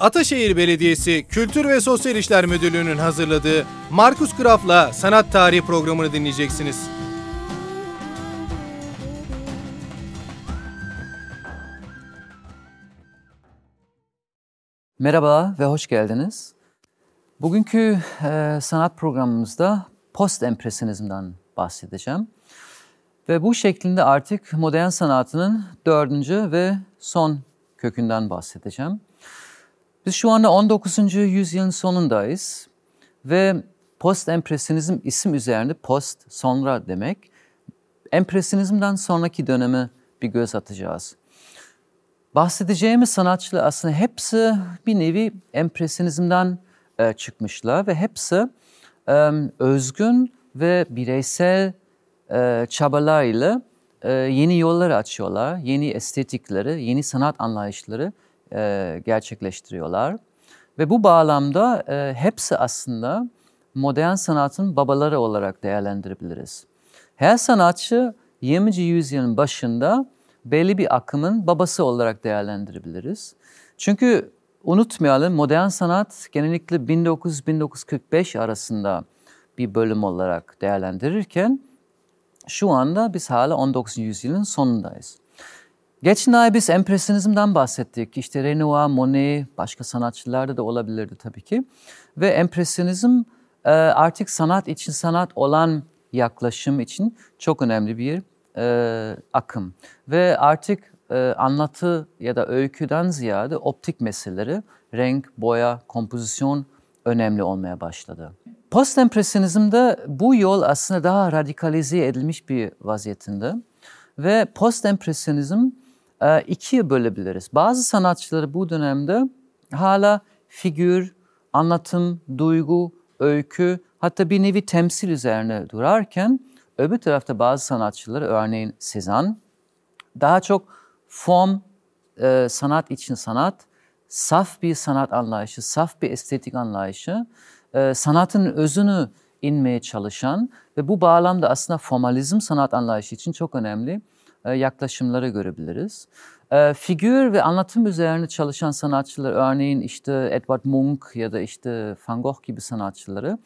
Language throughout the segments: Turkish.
Ataşehir Belediyesi Kültür ve Sosyal İşler Müdürlüğü'nün hazırladığı Markus Graf'la Sanat Tarihi programını dinleyeceksiniz. Merhaba ve hoş geldiniz. Bugünkü e, sanat programımızda post empresyonizmden bahsedeceğim. Ve bu şeklinde artık modern sanatının dördüncü ve son kökünden bahsedeceğim. Biz şu anda 19. yüzyılın sonundayız ve post empresyonizm isim üzerinde post sonra demek. Empresyonizmden sonraki dönemi bir göz atacağız. Bahsedeceğimiz sanatçılar aslında hepsi bir nevi empresyonizmden e, çıkmışlar ve hepsi e, özgün ve bireysel e, çabalarıyla e, yeni yollar açıyorlar, yeni estetikleri, yeni sanat anlayışları e, gerçekleştiriyorlar. Ve bu bağlamda e, hepsi aslında modern sanatın babaları olarak değerlendirebiliriz. Her sanatçı 20. yüzyılın başında belli bir akımın babası olarak değerlendirebiliriz. Çünkü unutmayalım modern sanat genellikle 1900-1945 arasında bir bölüm olarak değerlendirirken şu anda biz hala 19. yüzyılın sonundayız. Geçen ay biz empresyonizmden bahsettik. İşte Renoir, Monet, başka sanatçılarda da olabilirdi tabii ki. Ve empresyonizm e, artık sanat için sanat olan yaklaşım için çok önemli bir e, akım. Ve artık e, anlatı ya da öyküden ziyade optik meseleleri, renk, boya, kompozisyon önemli olmaya başladı. Post-empresyonizmde bu yol aslında daha radikalize edilmiş bir vaziyetinde. Ve post-empresyonizm e, ikiye bölebiliriz. Bazı sanatçıları bu dönemde hala figür, anlatım, duygu, öykü hatta bir nevi temsil üzerine durarken öbür tarafta bazı sanatçıları örneğin Cezanne daha çok form, e, sanat için sanat, saf bir sanat anlayışı, saf bir estetik anlayışı, e, sanatın özünü inmeye çalışan ve bu bağlamda aslında formalizm sanat anlayışı için çok önemli yaklaşımları görebiliriz. E, figür ve anlatım üzerine çalışan sanatçılar örneğin işte Edward Munch ya da işte Van Gogh gibi sanatçıları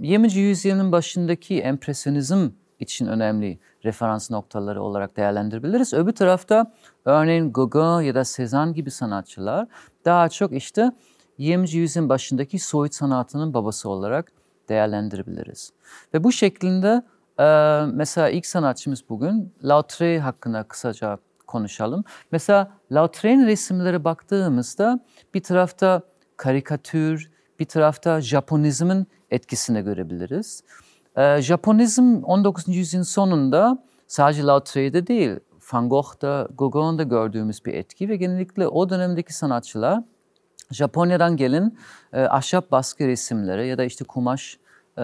20. yüzyılın başındaki empresyonizm için önemli referans noktaları olarak değerlendirebiliriz. Öbür tarafta örneğin Gauguin ya da Cezanne gibi sanatçılar daha çok işte 20. yüzyılın başındaki Sovyet sanatının babası olarak değerlendirebiliriz. Ve bu şeklinde ee, mesela ilk sanatçımız bugün Lautrec hakkında kısaca konuşalım. Mesela Lautrec'in resimlere baktığımızda bir tarafta karikatür, bir tarafta Japonizmin etkisini görebiliriz. Ee, Japonizm 19. yüzyılın sonunda sadece Lautrec'de değil, Van Gogh'da, Gauguin'da gördüğümüz bir etki ve genellikle o dönemdeki sanatçılar Japonya'dan gelen e, ahşap baskı resimleri ya da işte kumaş e,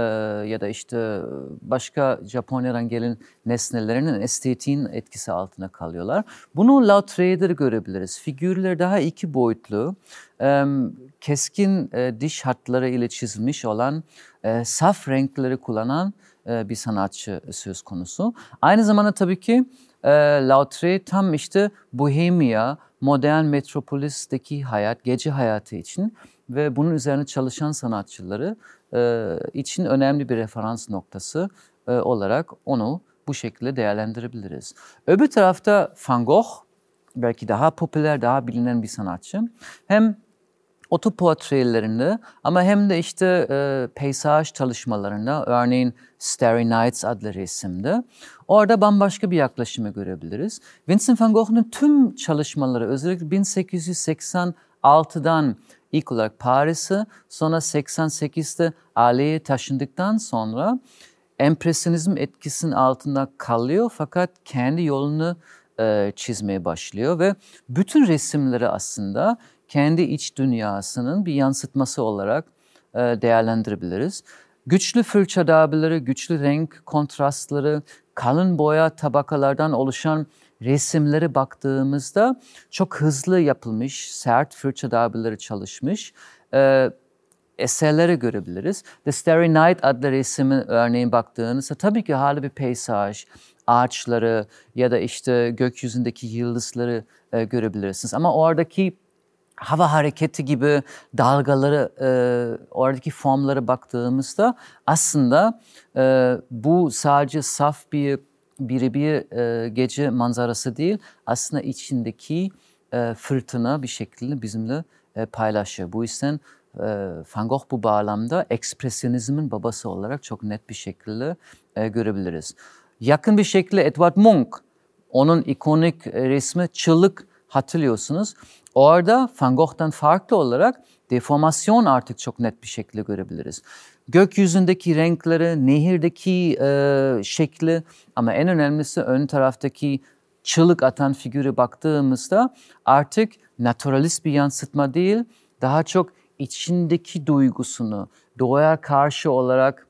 ya da işte başka Japonya'dan gelen nesnelerinin estetiğin etkisi altına kalıyorlar. Bunu Lautrec'de görebiliriz. Figürler daha iki boyutlu, e, keskin e, diş hatları ile çizilmiş olan, e, saf renkleri kullanan e, bir sanatçı söz konusu. Aynı zamanda tabii ki e, Lautrec tam işte Bohemia, modern metropolisteki hayat, gece hayatı için ve bunun üzerine çalışan sanatçıları için önemli bir referans noktası e, olarak onu bu şekilde değerlendirebiliriz. Öbür tarafta Van Gogh belki daha popüler, daha bilinen bir sanatçı. Hem otoportrelerinde ama hem de işte e, peyzaj çalışmalarında örneğin Starry Nights adlı resimde orada bambaşka bir yaklaşımı görebiliriz. Vincent van Gogh'un tüm çalışmaları özellikle 1886'dan ilk olarak Paris'i sonra 88'de Ali'ye taşındıktan sonra empresyonizm etkisinin altında kalıyor fakat kendi yolunu e, çizmeye başlıyor ve bütün resimleri aslında kendi iç dünyasının bir yansıtması olarak e, değerlendirebiliriz. Güçlü fırça darbeleri, güçlü renk kontrastları, kalın boya tabakalardan oluşan resimlere baktığımızda çok hızlı yapılmış, sert fırça darbeleri çalışmış e, eserleri görebiliriz. The Starry Night adlı resmin örneğin baktığınızda tabii ki hala bir peyzaj, ağaçları ya da işte gökyüzündeki yıldızları e, görebilirsiniz. Ama oradaki hava hareketi gibi dalgaları, e, oradaki formlara baktığımızda aslında e, bu sadece saf bir birebir e, gece manzarası değil, aslında içindeki e, fırtına bir şekilde bizimle e, paylaşıyor. Bu yüzden e, Van Gogh bu bağlamda ekspresyonizmin babası olarak çok net bir şekilde e, görebiliriz. Yakın bir şekilde Edward Munch, onun ikonik resmi Çığlık hatırlıyorsunuz. Orada Van Gogh'tan farklı olarak deformasyon artık çok net bir şekilde görebiliriz. Gökyüzündeki renkleri, nehirdeki e, şekli ama en önemlisi ön taraftaki çığlık atan figürü baktığımızda artık naturalist bir yansıtma değil, daha çok içindeki duygusunu doğaya karşı olarak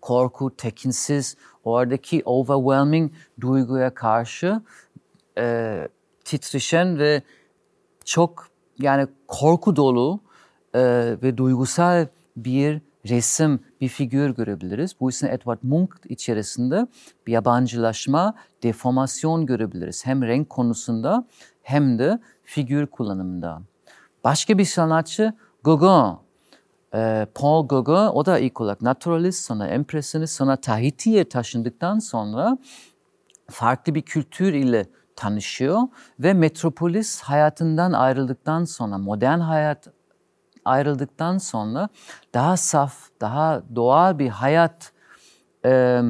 korku, tekinsiz, oradaki overwhelming duyguya karşı e, titreşen ve çok yani korku dolu e, ve duygusal bir resim, bir figür görebiliriz. Bu yüzden Edward Munch içerisinde bir yabancılaşma, deformasyon görebiliriz. Hem renk konusunda hem de figür kullanımında. Başka bir sanatçı Gauguin. Ee, Paul Gauguin, o da ilk olarak naturalist, sonra empresyonist, sonra Tahiti'ye taşındıktan sonra farklı bir kültür ile tanışıyor ve metropolis hayatından ayrıldıktan sonra, modern hayat ayrıldıktan sonra daha saf, daha doğal bir hayat e,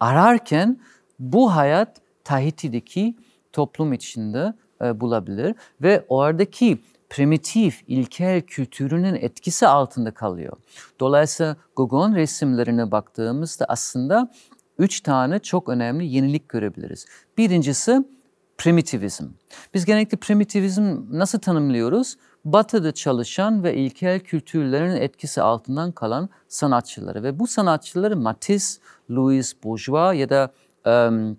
ararken bu hayat Tahiti'deki toplum içinde e, bulabilir ve oradaki primitif, ilkel kültürünün etkisi altında kalıyor. Dolayısıyla Gauguin resimlerine baktığımızda aslında üç tane çok önemli yenilik görebiliriz. Birincisi primitivizm. Biz genellikle primitivizm nasıl tanımlıyoruz? Batı'da çalışan ve ilkel kültürlerin etkisi altından kalan sanatçıları ve bu sanatçıları Matisse, Louis Bourgeois ya da um,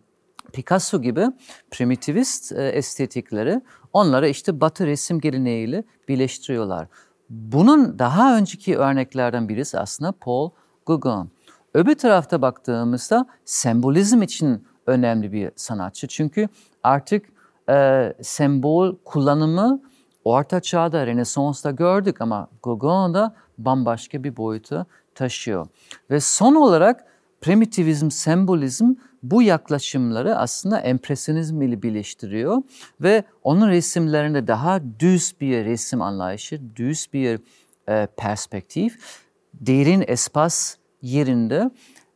Picasso gibi primitivist e, estetikleri onları işte Batı resim geleneğiyle birleştiriyorlar. Bunun daha önceki örneklerden birisi aslında Paul Gauguin. Öbür tarafta baktığımızda sembolizm için önemli bir sanatçı. Çünkü artık e, sembol kullanımı Orta Çağ'da, Rönesans'ta gördük ama Gauguin'da bambaşka bir boyutu taşıyor. Ve son olarak primitivizm, sembolizm bu yaklaşımları aslında empresyonizm ile birleştiriyor ve onun resimlerinde daha düz bir resim anlayışı, düz bir e, perspektif, derin espas yerinde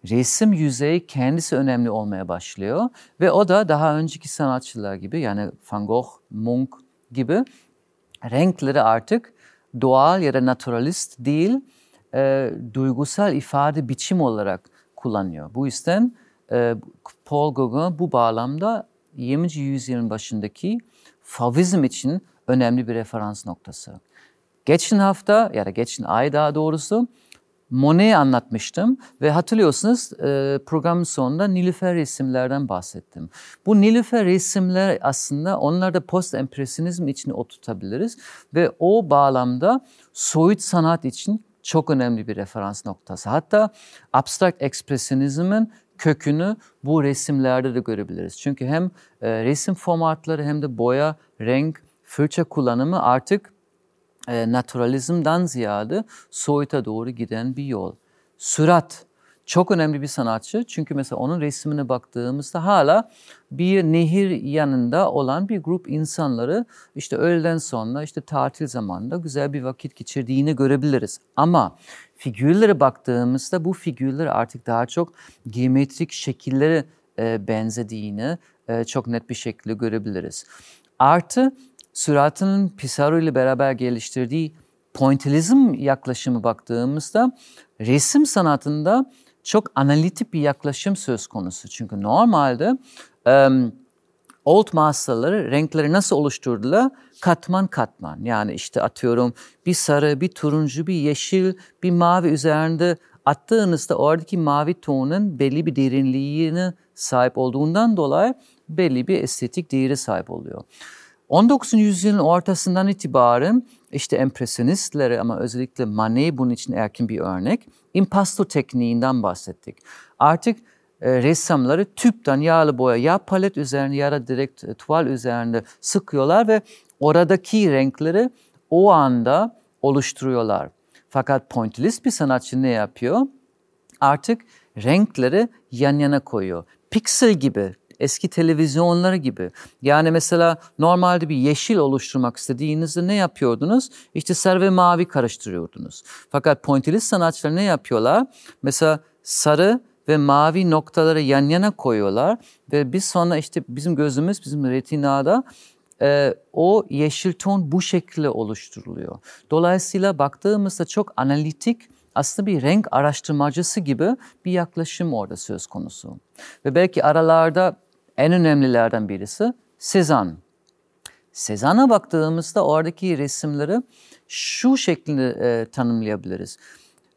resim yüzeyi kendisi önemli olmaya başlıyor ve o da daha önceki sanatçılar gibi yani Van Gogh, Munch gibi renkleri artık doğal ya da naturalist değil, e, duygusal ifade biçim olarak kullanıyor. Bu yüzden e, Paul Gauguin bu bağlamda 20. yüzyılın başındaki Fauvizm için önemli bir referans noktası. Geçen hafta ya da geçen ay daha doğrusu Monet'i anlatmıştım ve hatırlıyorsunuz e, programın sonunda Nilüfer resimlerden bahsettim. Bu Nilüfer resimler aslında onları da post empresyonizm için oturtabiliriz ve o bağlamda soyut sanat için çok önemli bir referans noktası. Hatta abstrakt ekspresyonizmin kökünü bu resimlerde de görebiliriz. Çünkü hem e, resim formatları hem de boya, renk, fırça kullanımı artık e, naturalizmden ziyade soyuta doğru giden bir yol. Surat çok önemli bir sanatçı çünkü mesela onun resmine baktığımızda hala bir nehir yanında olan bir grup insanları işte öğleden sonra işte tatil zamanında güzel bir vakit geçirdiğini görebiliriz. Ama figürlere baktığımızda bu figürler artık daha çok geometrik şekillere e, benzediğini e, çok net bir şekilde görebiliriz. Artı Surat'ın Pissarro ile beraber geliştirdiği pointillizm yaklaşımı baktığımızda resim sanatında çok analitik bir yaklaşım söz konusu. Çünkü normalde um, old masterları renkleri nasıl oluşturdular? Katman katman. Yani işte atıyorum bir sarı, bir turuncu, bir yeşil, bir mavi üzerinde attığınızda oradaki mavi tonun belli bir derinliğine sahip olduğundan dolayı belli bir estetik değeri sahip oluyor. 19. yüzyılın ortasından itibaren işte empresyonistleri ama özellikle Manet bunun için erken bir örnek. Impasto tekniğinden bahsettik. Artık e, ressamları tüpten yağlı boya ya palet üzerine ya da direkt e, tuval üzerinde sıkıyorlar ve oradaki renkleri o anda oluşturuyorlar. Fakat pointillist bir sanatçı ne yapıyor? Artık renkleri yan yana koyuyor. Pixel gibi, eski televizyonları gibi. Yani mesela normalde bir yeşil oluşturmak istediğinizde ne yapıyordunuz? İşte sarı ve mavi karıştırıyordunuz. Fakat pointillist sanatçılar ne yapıyorlar? Mesela sarı ve mavi noktaları yan yana koyuyorlar ve biz sonra işte bizim gözümüz, bizim retinada e, o yeşil ton bu şekilde oluşturuluyor. Dolayısıyla baktığımızda çok analitik, aslında bir renk araştırmacısı gibi bir yaklaşım orada söz konusu. Ve belki aralarda en önemlilerden birisi Cezanne. Cezanne'a baktığımızda oradaki resimleri şu şekilde e, tanımlayabiliriz.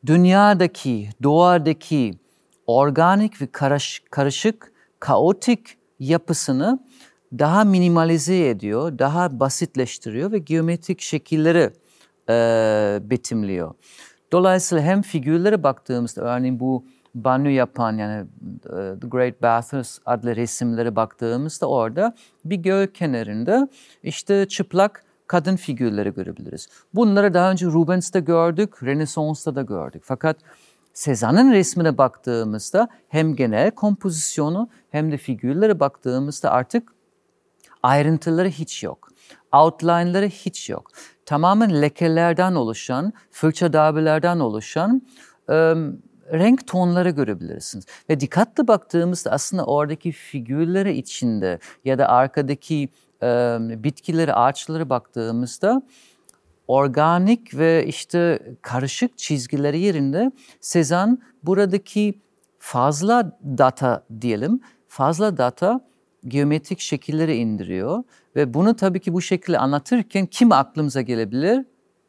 Dünyadaki, doğadaki organik ve karış, karışık, kaotik yapısını daha minimalize ediyor, daha basitleştiriyor ve geometrik şekilleri e, betimliyor. Dolayısıyla hem figürlere baktığımızda örneğin bu banyo yapan yani e, The Great Bathurst adlı resimlere baktığımızda orada bir göl kenarında işte çıplak kadın figürleri görebiliriz. Bunları daha önce Rubens'te gördük, Rönesans'ta da gördük. Fakat Cezanne'ın resmine baktığımızda hem genel kompozisyonu hem de figürlere baktığımızda artık ayrıntıları hiç yok. Outline'ları hiç yok. Tamamen lekelerden oluşan, fırça darbelerden oluşan e, renk tonları görebilirsiniz. Ve dikkatli baktığımızda aslında oradaki figürleri içinde ya da arkadaki e, bitkileri, ağaçları baktığımızda organik ve işte karışık çizgileri yerinde Sezan buradaki fazla data diyelim, fazla data geometrik şekilleri indiriyor ve bunu tabii ki bu şekilde anlatırken kim aklımıza gelebilir?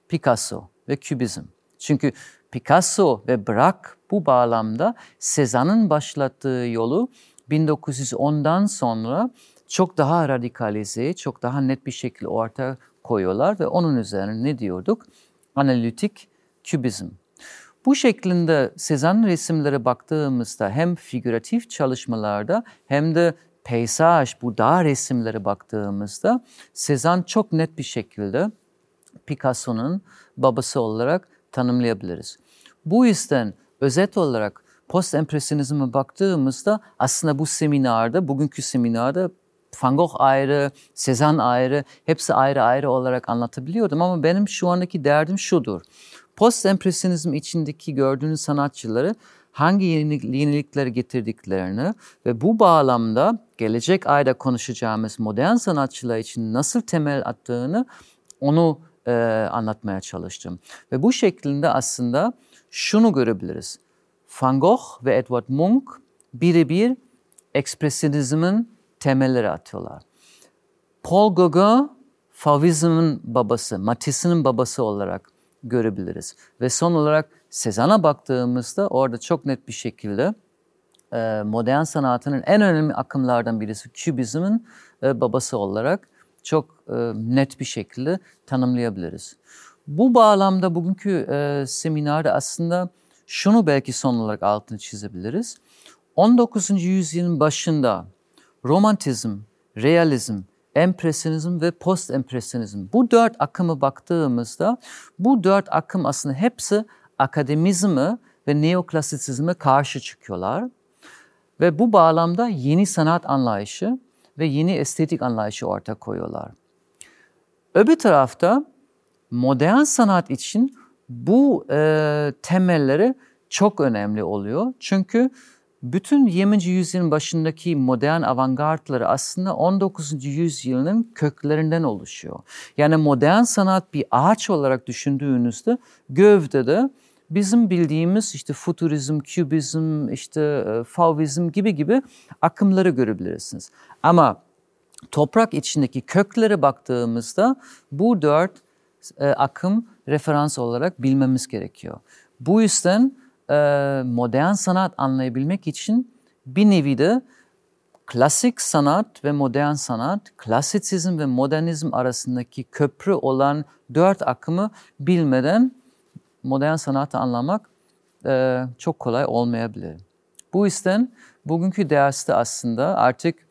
Picasso ve Kübizm. Çünkü Picasso ve Braque bu bağlamda Cezanne'ın başlattığı yolu 1910'dan sonra çok daha radikalize, çok daha net bir şekilde ortaya koyuyorlar ve onun üzerine ne diyorduk? Analitik kübizm. Bu şeklinde Cezanne resimlere baktığımızda hem figüratif çalışmalarda hem de peyzaj, bu dağ resimlere baktığımızda Cezanne çok net bir şekilde Picasso'nun babası olarak tanımlayabiliriz. Bu yüzden özet olarak post-empresyonizme baktığımızda aslında bu seminarda, bugünkü seminarda Van Gogh ayrı, Cezanne ayrı, hepsi ayrı ayrı olarak anlatabiliyordum ama benim şu andaki derdim şudur. Post-empresyonizm içindeki gördüğünüz sanatçıları hangi yenilikleri getirdiklerini ve bu bağlamda gelecek ayda konuşacağımız modern sanatçılar için nasıl temel attığını onu e, anlatmaya çalıştım. Ve bu şeklinde aslında şunu görebiliriz. Van Gogh ve Edward Munch birebir ekspresyonizmin temelleri atıyorlar. Paul Gauguin Fauvizm'in babası, Matisse'nin babası olarak görebiliriz. Ve son olarak Cezanne'a baktığımızda orada çok net bir şekilde e, modern sanatının en önemli akımlardan birisi Kübizmin e, babası olarak çok e, net bir şekilde tanımlayabiliriz. Bu bağlamda bugünkü seminerde aslında şunu belki son olarak altını çizebiliriz. 19. yüzyılın başında romantizm, realizm, empresyonizm ve post empresyonizm. Bu dört akımı baktığımızda bu dört akım aslında hepsi akademizmi ve neoklasisizme karşı çıkıyorlar. Ve bu bağlamda yeni sanat anlayışı ve yeni estetik anlayışı ortaya koyuyorlar. Öbür tarafta modern sanat için bu e, temelleri çok önemli oluyor. Çünkü bütün 20. yüzyılın başındaki modern avantgardları aslında 19. yüzyılın köklerinden oluşuyor. Yani modern sanat bir ağaç olarak düşündüğünüzde gövdede bizim bildiğimiz işte futurizm, kübizm, işte e, fauvizm gibi gibi akımları görebilirsiniz. Ama toprak içindeki köklere baktığımızda bu dört e, akım referans olarak bilmemiz gerekiyor. Bu yüzden e, modern sanat anlayabilmek için bir nevi de klasik sanat ve modern sanat, klasitsizm ve modernizm arasındaki köprü olan dört akımı bilmeden modern sanatı anlamak e, çok kolay olmayabilir. Bu yüzden bugünkü derste aslında artık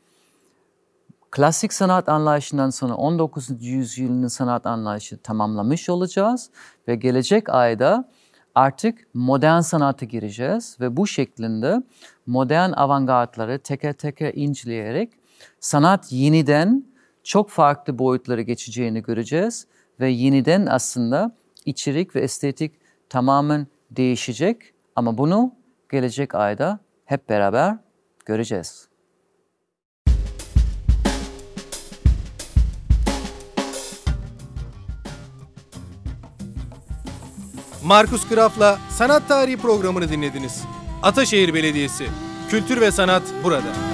klasik sanat anlayışından sonra 19. yüzyılın sanat anlayışı tamamlamış olacağız ve gelecek ayda artık modern sanata gireceğiz ve bu şeklinde modern avantgardları teker teker inceleyerek sanat yeniden çok farklı boyutlara geçeceğini göreceğiz ve yeniden aslında içerik ve estetik tamamen değişecek ama bunu gelecek ayda hep beraber göreceğiz. Markus Graf'la Sanat Tarihi programını dinlediniz. Ataşehir Belediyesi. Kültür ve sanat burada.